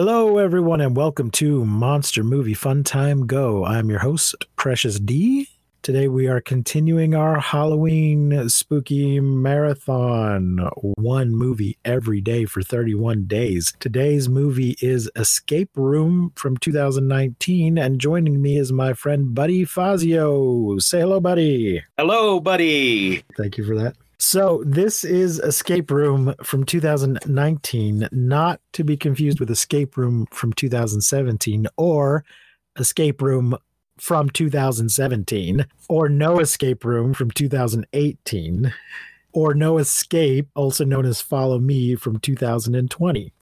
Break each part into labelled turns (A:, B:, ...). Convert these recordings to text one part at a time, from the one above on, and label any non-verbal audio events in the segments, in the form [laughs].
A: Hello, everyone, and welcome to Monster Movie Fun Time Go. I'm your host, Precious D. Today we are continuing our Halloween spooky marathon, one movie every day for 31 days. Today's movie is Escape Room from 2019, and joining me is my friend Buddy Fazzio. Say hello, Buddy.
B: Hello, Buddy.
A: Thank you for that. So, this is Escape Room from 2019, not to be confused with Escape Room from 2017 or Escape Room from 2017 or No Escape Room from 2018 or No Escape, also known as Follow Me from 2020.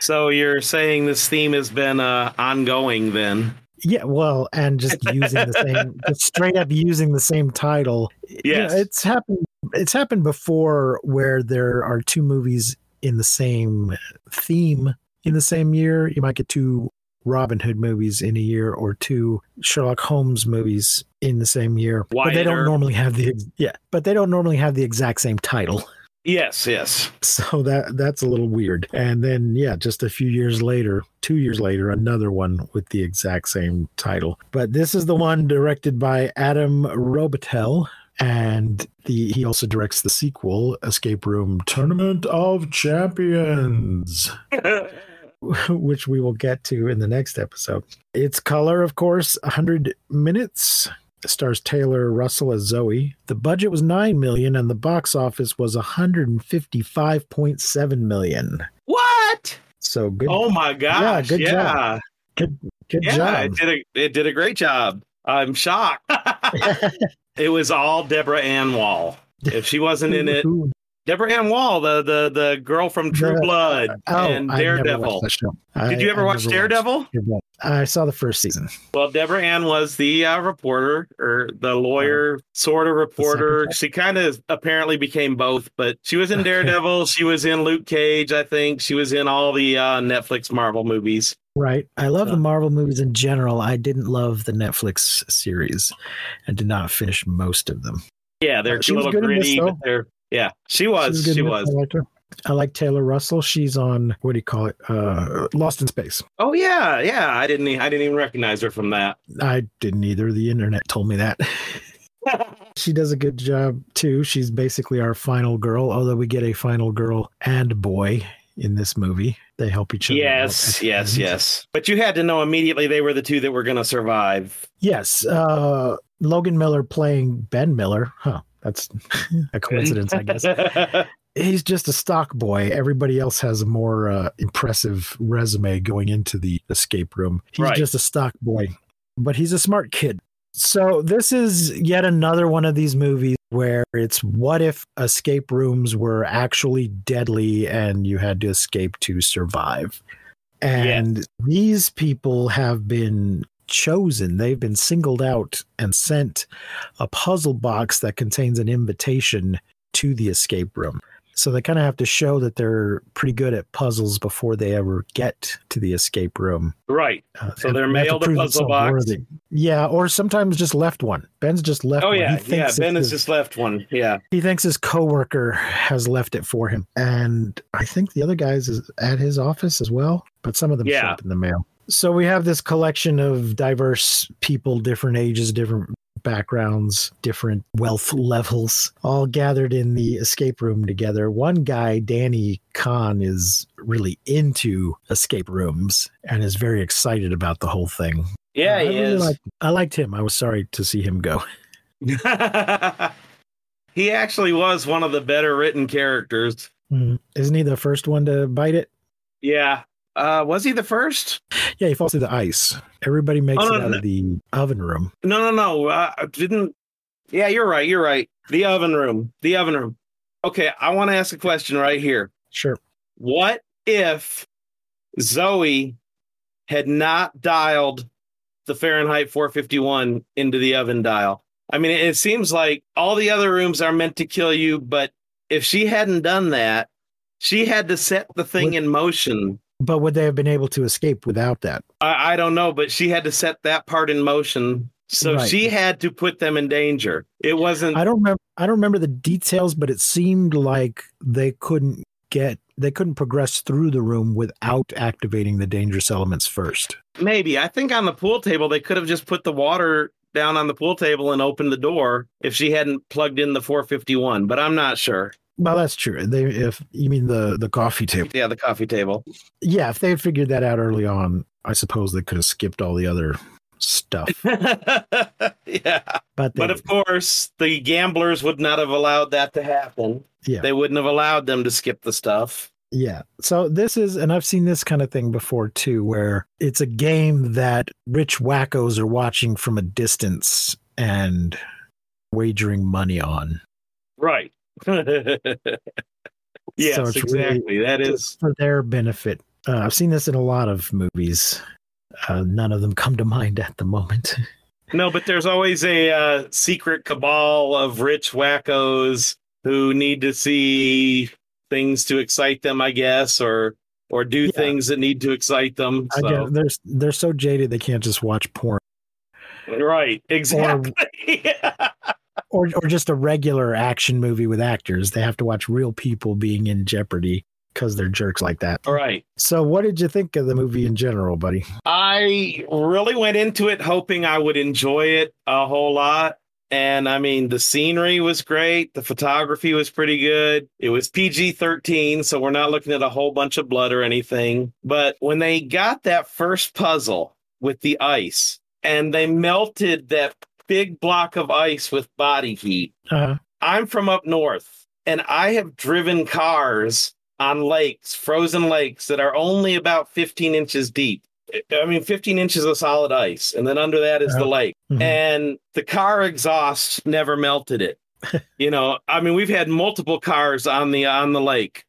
B: So, you're saying this theme has been uh, ongoing then?
A: Yeah, well, and just using the same, [laughs] just straight up using the same title.
B: Yes.
A: You know, it's happened. It's happened before where there are two movies in the same theme in the same year. You might get two Robin Hood movies in a year or two Sherlock Holmes movies in the same year. But they don't
B: Earp.
A: normally have the yeah, but they don't normally have the exact same title. [laughs]
B: Yes, yes.
A: So that that's a little weird. And then yeah, just a few years later, 2 years later, another one with the exact same title. But this is the one directed by Adam Robitel and the he also directs the sequel Escape Room Tournament of Champions [laughs] which we will get to in the next episode. Its color, of course, 100 minutes. It stars Taylor Russell as Zoe. The budget was 9 million and the box office was 155.7 million.
B: what?
A: So good
B: Oh my gosh.
A: good
B: Yeah.
A: job. good good
B: Yeah, it did, a, it did a great job. I'm shocked. [laughs] it was all Deborah Ann Woll. If she wasn't in it, Deborah Ann Woll, the the the girl from True
A: The-
B: Blood
A: oh,
B: and Daredevil.
A: show.
B: Did
A: I-
B: you ever
A: I
B: watch Daredevil?
A: I saw the first season.
B: Well, Deborah Ann was the uh, reporter or the lawyer, sort of reporter. She kind of apparently became both, but she was in
A: Okay.
B: Daredevil. She was in Luke Cage, I think. She was in all the uh, Netflix Marvel movies.
A: Right. I love the Marvel movies in general. I didn't love the Netflix series and did not finish most of them.
B: Yeah, they're
A: Uh,
B: a little gritty, but they're yeah. She was. She was.
A: I liked her. I like Taylor Russell. She's on what do you call it? Uh, Lost in Space.
B: Oh yeah, yeah. I didn't. I didn't even recognize her from that.
A: I didn't either. The internet told me that. [laughs] she does a good job too. She's basically our final girl, although we get a final girl and boy in this movie. They help each other.
B: yes, yes, yes. But you had to know immediately they were the two that were going to survive.
A: Yes. Uh, Logan Miller playing Ben Miller. Huh. That's [laughs] a coincidence, I guess. [laughs] he's just a stock boy. Everybody else has a more uh, impressive resume going into the escape room. He's
B: Right.
A: just a stock boy, but he's a smart kid. So this is yet another one of these movies where it's what if escape rooms were actually deadly and you had to escape to survive. And these people have been chosen. They've been singled out and sent a puzzle box that contains an invitation to the escape room. So they kind of have to show that they're pretty good at puzzles before they ever get to the escape room.
B: right.
A: Uh,
B: So they're mailed a puzzle box?
A: Yeah, or sometimes just left one. Ben's just left
B: Oh
A: one.
B: yeah,
A: He
B: yeah. Ben has just left one. Yeah.
A: he thinks his coworker has left it for him, and I think the other guys is at his office as well. But some of them show up in the mail. So we have this collection of diverse people, different ages, different backgrounds, different wealth levels, all gathered in the escape room together. One guy, Danny Khan, is really into escape rooms and is very excited about the whole thing.
B: Yeah,
A: I
B: he
A: really
B: is.
A: liked- I liked him. I was sorry to see him go. [laughs] [laughs]
B: he actually was one of the better written characters.
A: Mhm. Isn't he the first one to bite it?
B: Yeah. Uh, was he the first?
A: Yeah, he falls through the ice. Everybody makes
B: Oh, no,
A: it out
B: no.
A: of the oven room.
B: No, no, no. Uh, I didn't. Yeah, you're right. You're right. The oven room. The oven room. Okay, I want to ask a question right here.
A: Sure.
B: What if Zoe had not dialed the Fahrenheit 451 into the oven dial? I mean, it seems like all the other rooms are meant to kill you, but if she hadn't done that, she had to set the thing
A: What-
B: in motion.
A: But would they have been able to escape without that?
B: I, I don't know, but she had to set that part in motion. So
A: Right.
B: she had to put them in danger. It wasn't.
A: I don't remember I don't remember the details, but it seemed like they couldn't get they couldn't progress through the room without activating the dangerous elements first.
B: Maybe. I think on the pool table they could have just put the water down on the pool table and opened the door if she hadn't plugged in the 451, but I'm not sure.
A: Well, that's true. They, if you mean the the coffee table,
B: Yeah, the coffee table.
A: yeah, if they had figured that out early on, I suppose they could have skipped all the other stuff. [laughs]
B: yeah.
A: But
B: But of course, the gamblers would not have allowed that to happen.
A: yeah,
B: They wouldn't have allowed them to skip the stuff.
A: yeah. So this is, and I've seen this kind of thing before too, where it's a game that rich wackos are watching from a distance and wagering money on.
B: Right. [laughs] yes,
A: really-
B: exactly. that is
A: for their benefit. Uh, I've seen this in a lot of movies. Uh, none of them come to mind at the moment. [laughs]
B: no, but there's always a uh, secret cabal of rich wackos who need to see things to excite them, I guess, or or do
A: Yeah.
B: things that need to excite them.
A: I guess they're they're so jaded they can't just watch porn
B: Right, exactly. [laughs] Yeah.
A: Or or just a regular action movie with actors. They have to watch real people being in jeopardy because they're jerks like that.
B: All right.
A: So, what did you think of the movie in general, buddy?
B: I really went into it hoping I would enjoy it a whole lot. And I mean, the scenery was great. The photography was pretty good. It was PG 13, so we're not looking at a whole bunch of blood or anything. But when they got that first puzzle with the ice and they melted that big block of ice with body heat,
A: Uh,
B: I'm from up north and I have driven cars on lakes, frozen lakes that are only about 15 inches deep. I mean, 15 inches of solid ice. And then under that is the lake.
A: mhm.
B: And the car exhaust never melted it. [laughs] you know, I mean, we've had multiple cars on the on the lake.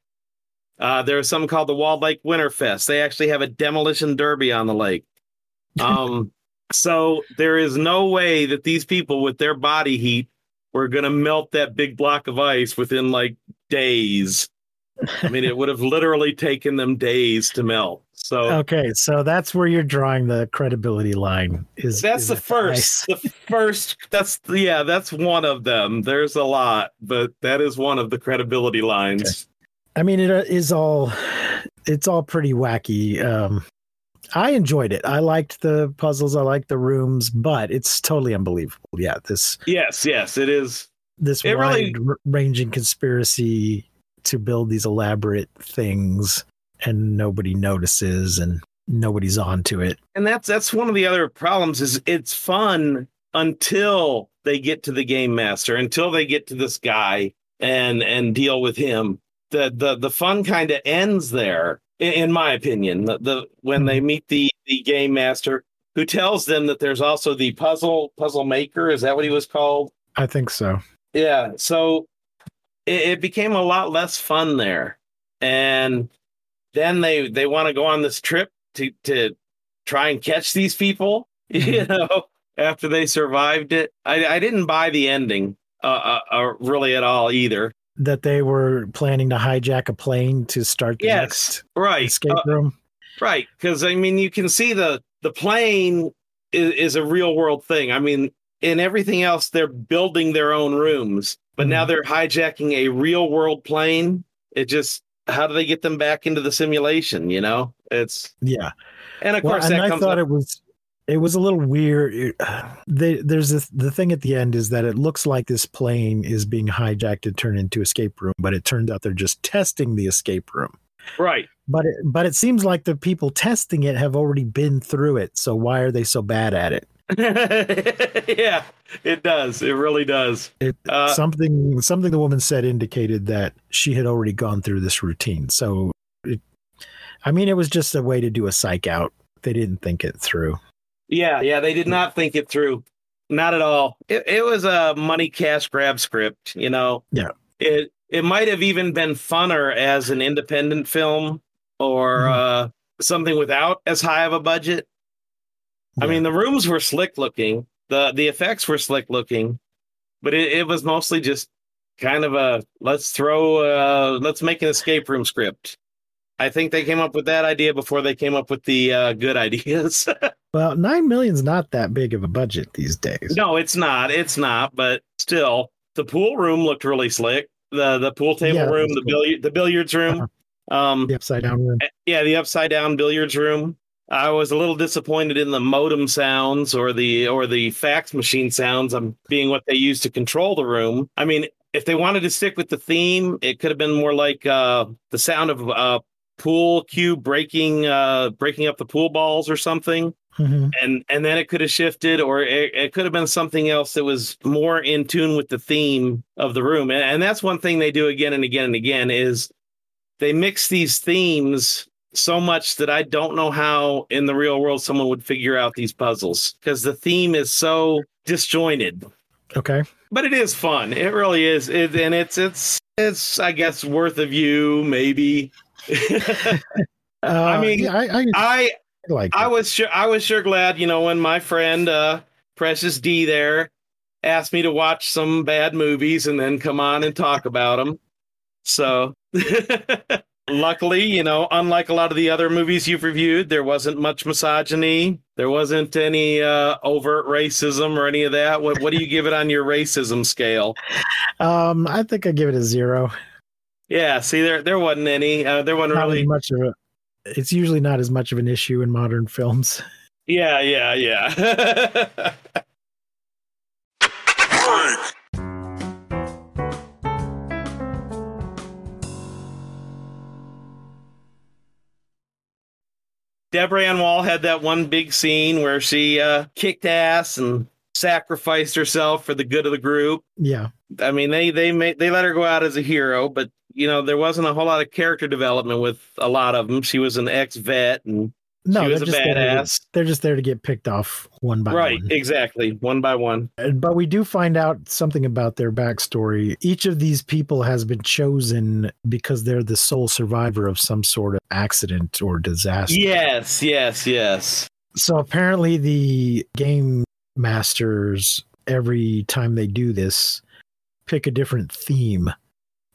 B: Uh, there's something called the Walled Lake Winterfest. They actually have a demolition derby on the lake. [laughs] Um, so there is no way that these people with their body heat were going to melt that big block of ice within like days. I mean, it would have literally taken them days to melt. So
A: okay, so that's where you're drawing the credibility line. Is
B: that's
A: is
B: the first,
A: ice.
B: the first. That's yeah, that's one of them. There's a lot, but that is one of the credibility lines.
A: I mean, it is all it's all pretty wacky. Um, I enjoyed it. I liked the puzzles. I liked the rooms, but it's totally unbelievable. Yeah, this
B: Yes, yes, it is.
A: this
B: It really-
A: wide-ranging conspiracy to build these elaborate things, and nobody notices, and nobody's onto it.
B: and that's that's one of the other problems is it's fun until they get to the game master until they get to this guy and and deal with him the the the fun kind of ends there in, my opinion the, the when they meet the the game master who tells them that there's also the puzzle puzzle maker is that what he was called?
A: I think so.
B: yeah so it, it became a lot less fun there. And then they they want to go on this trip to to try and catch these people [laughs] you know after they survived it. I i didn't buy the ending uh, uh, uh really at all either
A: That they were planning to hijack a plane to start the
B: yes
A: next
B: right
A: escape
B: Uh,
A: room.
B: right because i mean you can see the the plane is, is a real world thing i mean in everything else they're building their own rooms but now
A: Mhm.
B: they're hijacking a real world plane it just how do they get them back into the simulation you know it's
A: Yeah.
B: and of
A: Well,
B: course
A: and I thought
B: up,
A: it was it was a little weird. [sighs] They, there's this, the thing at the end is that it looks like this plane is being hijacked and turned into escape room, but it turns out they're just testing the escape room.
B: right
A: But it, but it seems like the people testing it have already been through it. So why are they so bad at it? [laughs]
B: yeah it does it really does
A: It
B: Uh,
A: something something the woman said indicated that she had already gone through this routine. So it, I mean, it was just a way to do a psych out. They didn't think it through.
B: Yeah yeah they did not think it through not at all it, it was a money cash grab script you know
A: Yeah.
B: it it might have even been funner as an independent film or
A: Mhm.
B: uh something without as high of a budget I mean, the rooms were slick looking. the The effects were slick looking, but it, it was mostly just kind of a let's throw, uh, let's make an escape room script. I think they came up with that idea before they came up with the uh, good [laughs] ideas.
A: Well, nine million's not that big of a budget these days.
B: no, it's not. It's not. But still, the pool room looked really slick. the The pool table
A: Yeah,
B: room, the
A: cool.
B: billiard, the billiards room.
A: Uh-huh.
B: Um,
A: The upside down room.
B: yeah, the upside down billiards room. I was a little disappointed in the modem sounds or the or the fax machine sounds. um, being what they used to control the room. I mean, if they wanted to stick with the theme, it could have been more like uh, the sound of uh, pool cue breaking uh, breaking up the pool balls or something.
A: Mhm.
B: and and then it could have shifted or it, it could have been something else that was more in tune with the theme of the room. And, and that's one thing they do again and again and again is they mix these themes so much that i don't know how in the real world someone would figure out these puzzles because the theme is so disjointed.
A: Okay.
B: but it is fun. It really is. It, and it's it's it's i guess worth a view maybe [laughs]
A: Uh,
B: mean,
A: yeah, I, I,
B: i
A: like
B: I was sure I was sure glad, you know, when my friend uh Precious D there asked me to watch some bad movies and then come on and talk about them. So [laughs] luckily, you know, unlike a lot of the other movies you've reviewed, there wasn't much misogyny. There wasn't any uh overt racism or any of that. What what do you give it on your racism scale? [laughs]
A: Um, I think I give it a zero.
B: Yeah, see there there wasn't any. Uh, there wasn't
A: Not
B: really
A: much of a. It's usually not as much of an issue in modern films.
B: Yeah, yeah, yeah. [laughs] Deborah Ann Woll had that one big scene where she uh, kicked ass and sacrificed herself for the good of the group.
A: Yeah.
B: I mean, they they made they let her go out as a hero, but you know there wasn't a whole lot of character development with a lot of them. She was an ex vet and
A: No,
B: she was
A: they're
B: a
A: just there to-
B: badass.
A: they're just there to get picked off one by
B: Right,
A: one.
B: Right, exactly, one by one.
A: Uh, But we do find out something about their backstory. Each of these people has been chosen because they're the sole survivor of some sort of accident or disaster.
B: Yes, yes, yes.
A: So apparently, the game masters, every time they do this, pick a different theme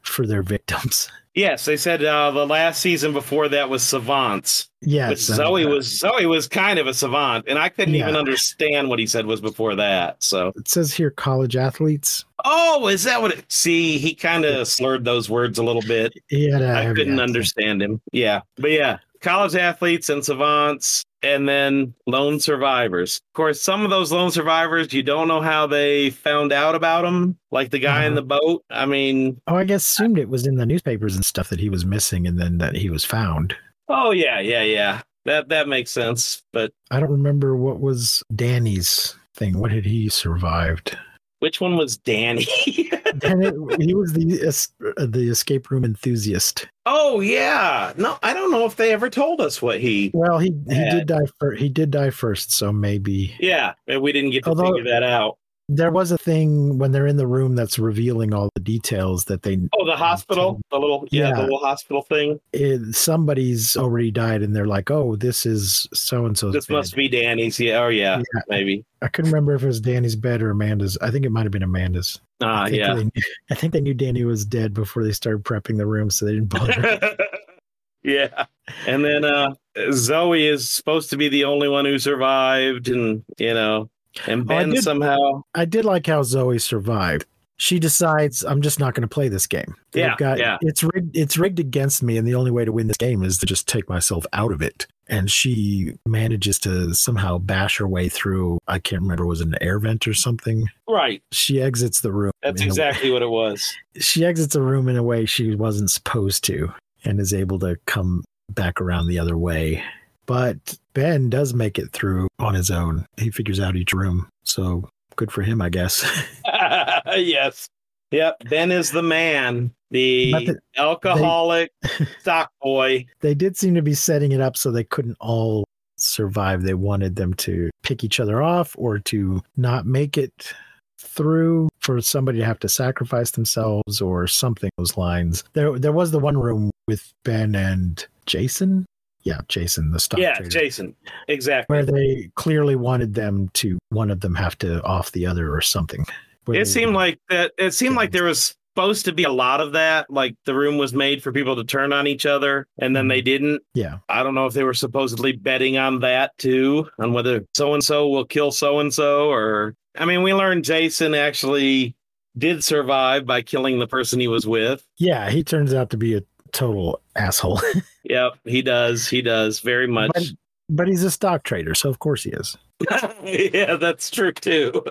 A: for their victims. [laughs]
B: Yes, they said uh, the last season before that was savants.
A: Yes.
B: Zoe was Zoe was kind of a savant, and I couldn't even understand what he said was before that. So,
A: It says here college athletes.
B: oh, is that what? It, see, he kind of slurred those words a little bit.
A: Yeah, I a
B: I
A: heavy
B: couldn't understand him. Yeah, but yeah, college athletes and savants, and then lone survivors. Of course, some of those lone survivors, you don't know how they found out about them, like the guy in
A: Uh-huh.
B: the boat. I mean,
A: Oh, I guess assumed it was in the newspapers and stuff that he was missing and then that he was found.
B: oh yeah, yeah, yeah. That that makes sense. But
A: I don't remember what was Danny's thing. What had he survived?
B: Which one was Danny? [laughs]
A: it, he was the es- the escape room enthusiast.
B: oh yeah. No, I don't know if they ever told us what he.
A: Well, he he did die first. He did die first, so maybe
B: Yeah, we didn't get to
A: Although-
B: figure that out.
A: There was a thing when they're in the room that's revealing all the details that they
B: Oh, the hospital, the little yeah,
A: Yeah.
B: the little hospital thing.
A: it, somebody's already died and they're like, oh, this is so and so
B: This must be Danny's. Yeah. Oh yeah,
A: Yeah.
B: maybe.
A: I couldn't remember if it was Danny's bed or Amanda's. I think it might have been Amanda's.
B: Ah,
A: I think
B: yeah.
A: Knew, I think they knew Danny was dead before they started prepping the room, so they didn't bother. [laughs]
B: yeah. And then uh Zoe is supposed to be the only one who survived and you know and
A: Oh, I
B: Ben
A: did-
B: somehow
A: I did like how Zoe survived. She decides I'm just not going to play this game.
B: Yeah,
A: got,
B: yeah.
A: It's rigged. It's rigged against me, and the only way to win this game is to just take myself out of it. And she manages to somehow bash her way through. I can't remember was it an air vent or something.
B: right.
A: She exits the room.
B: That's exactly what it was. [laughs]
A: she exits a room in a way she wasn't supposed to, and is able to come back around the other way. But Ben does make it through on his own. He figures out each room, so good for him, I guess. [laughs] [laughs]
B: yes. Yep. Ben is the man, the, alcoholic [laughs] stock boy.
A: they did seem to be setting it up so they couldn't all survive. They wanted them to pick each other off or to not make it through for somebody to have to sacrifice themselves or something those lines. There there was the one room with Ben and Jason. Yeah, Jason, the stock
B: yeah,
A: trader,
B: Jason. Exactly.
A: where they clearly wanted them to one of them have to off the other or something.
B: It
A: they-
B: seemed like that. It seemed like there was supposed to be a lot of that. Like the room was made for people to turn on each other, and then they mm-hmm. didn't.
A: yeah.
B: I don't know if they were supposedly betting on that too, on whether so and so will kill so and so, or I mean, we learned Jason actually did survive by killing the person he was with.
A: Yeah, he turns out to be a total asshole. [laughs]
B: Yep, he does. He does very much.
A: But, but he's a stock trader, so of course he is. [laughs]
B: yeah, that's true too.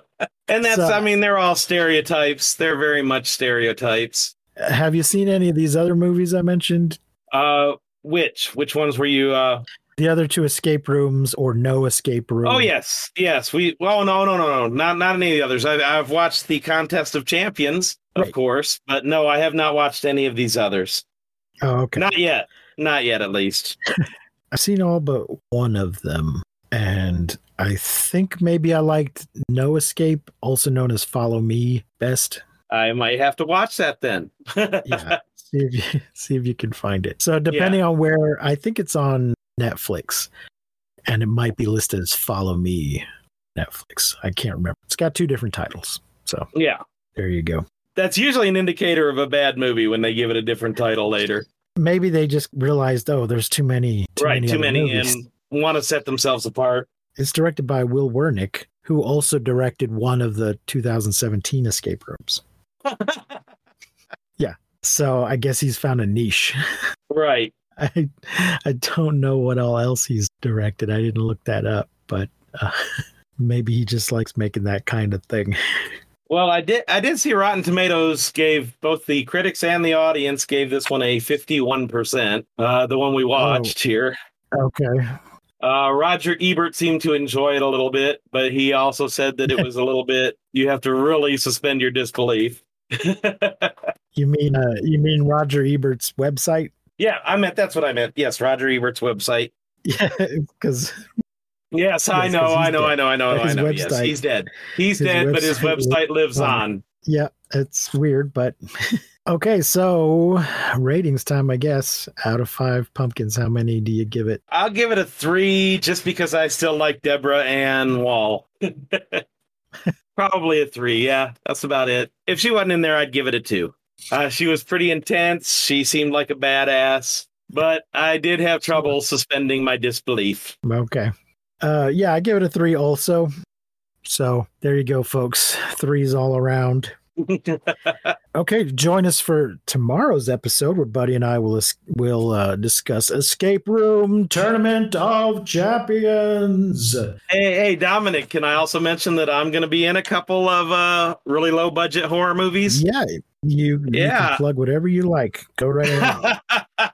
B: And that's,
A: So-
B: I mean, they're all stereotypes. They're very much stereotypes.
A: Have you seen any of these other movies I mentioned?
B: Uh, which which ones were you? Uh,
A: The other two escape rooms or no escape room?
B: oh yes, yes. We well, no, no, no, no, not not any of the others. I've I've watched the Contest of Champions, of
A: Right.
B: course, but no, I have not watched any of these others.
A: Oh, okay.
B: Not yet. Not yet, at least. [laughs]
A: I've seen all but one of them. And I think maybe I liked No Escape, also known as Follow Me, best.
B: I might have to watch that then. [laughs]
A: Yeah. see if you [laughs] see if you can find it. So depending on where I think it's on Netflix. And it might be listed as Follow Me Netflix. I can't remember. It's got two different titles. So
B: yeah.
A: there you go.
B: That's usually an indicator of a bad movie when they give it a different title later.
A: Maybe they just realized, oh, there's too many too
B: right,
A: many
B: too many
A: movies.
B: and want to set themselves apart.
A: It's directed by Will Wernick, who also directed one of the 2017 escape rooms. [laughs] Yeah, so I guess he's found a niche. [laughs]
B: right.
A: I I don't know what all else he's directed. I didn't look that up, but uh, [laughs] maybe he just likes making that kind of thing.
B: Well, I did. I did see Rotten Tomatoes gave both the critics and the audience gave this one a fifty-one percent. Uh, the one we watched here.
A: Okay.
B: Uh, Roger Ebert seemed to enjoy it a little bit, but he also said that it was a little bit. You have to really suspend your disbelief. [laughs]
A: You mean uh, you mean Roger Ebert's website?
B: yeah, I meant that's what I meant. Yes, Roger Ebert's website. [laughs]
A: Yeah, because
B: Yes, I
A: Yes,
B: know,
A: 'cause he's
B: I know, I know, I know, I know. Yes, he's dead. He's dead, but his
A: website
B: website lives
A: on.
B: on.
A: yeah, it's weird, but [laughs] okay. So ratings time, I guess. Out of five pumpkins, how many do you give it?
B: I'll give it a three just because I still like Deborah Ann Woll. [laughs] Probably a three. Yeah, that's about it. If she wasn't in there, I'd give it a two. Uh, she was pretty intense. She seemed like a badass, but I did have trouble suspending my disbelief.
A: Okay. Uh, yeah, I give it a three also. So there you go, folks. Threes all around. [laughs] Okay, join us for tomorrow's episode where Buddy and I will will uh, discuss Escape Room Tournament of Champions.
B: hey, hey, Dominic, can I also mention that I'm going to be in a couple of uh, really low budget horror movies?
A: Yeah, you, you
B: Yeah.
A: can plug whatever you like. Go right ahead. [laughs]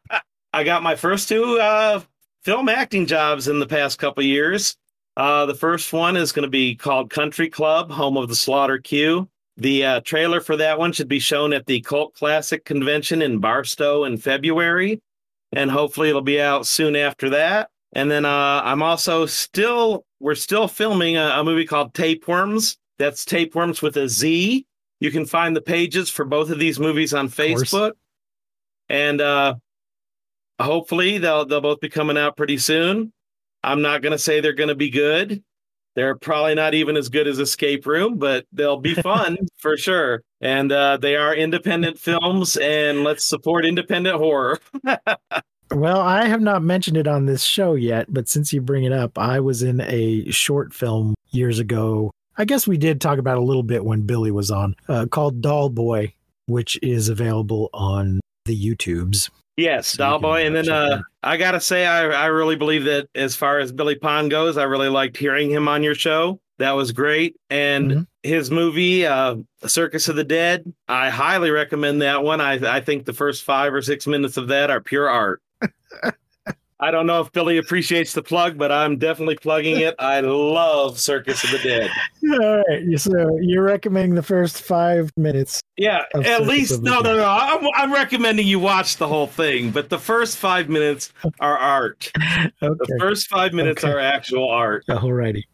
B: I got my first two uh, film acting jobs in the past couple years. Uh, the first one is going to be called Country Club, Home of the Slaughter Q. The uh, trailer for that one should be shown at the Cult Classic Convention in Barstow in February, and hopefully it'll be out soon after that. And then uh, I'm also still we're still filming a, a movie called Tapeworms. That's Tapeworms with a Z. You can find the pages for both of these movies on. Facebook, and uh, hopefully they'll they'll both be coming out pretty soon. I'm not going to say they're going to be good. They're probably not even as good as Escape Room, but they'll be [laughs] fun for sure. And uh, they are independent films, and let's support independent horror. [laughs]
A: Well, I have not mentioned it on this show yet, but since you bring it up, I was in a short film years ago. I guess we did talk about it a little bit when Billy was on, uh, called Doll Boy, which is available on the YouTubes.
B: Yes,
A: can
B: Dollboy. And then uh. I gotta say, I I really believe that as far as Billy Pon goes, I really liked hearing him on your show. That was great. And
A: Mhm.
B: his movie, uh, Circus of the Dead, I highly recommend that one. I I think the first five or six minutes of that are pure art. [laughs] I don't know if Billy appreciates the plug, but I'm definitely plugging it. I love Circus of the Dead. [laughs]
A: All right. So you're recommending the first five minutes.
B: Yeah, at
A: Circus
B: least no, no, no. I'm, I'm recommending you watch the whole thing, but the first five minutes are art. [laughs]
A: Okay.
B: The first five minutes
A: Okay.
B: are actual art. [laughs]
A: All righty.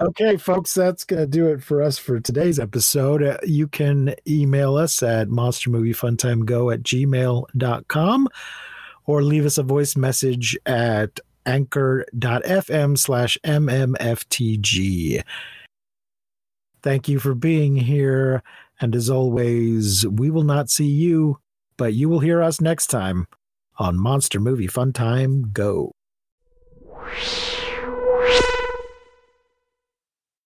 A: Okay, folks, that's going to do it for us for today's episode. Uh, you can email us at monstermoviefuntimego at gmail.com or leave us a voice message at anchor.fm slash mmftg. Thank you for being here. And as always, we will not see you, but you will hear us next time on Monster Movie Fun Time Go.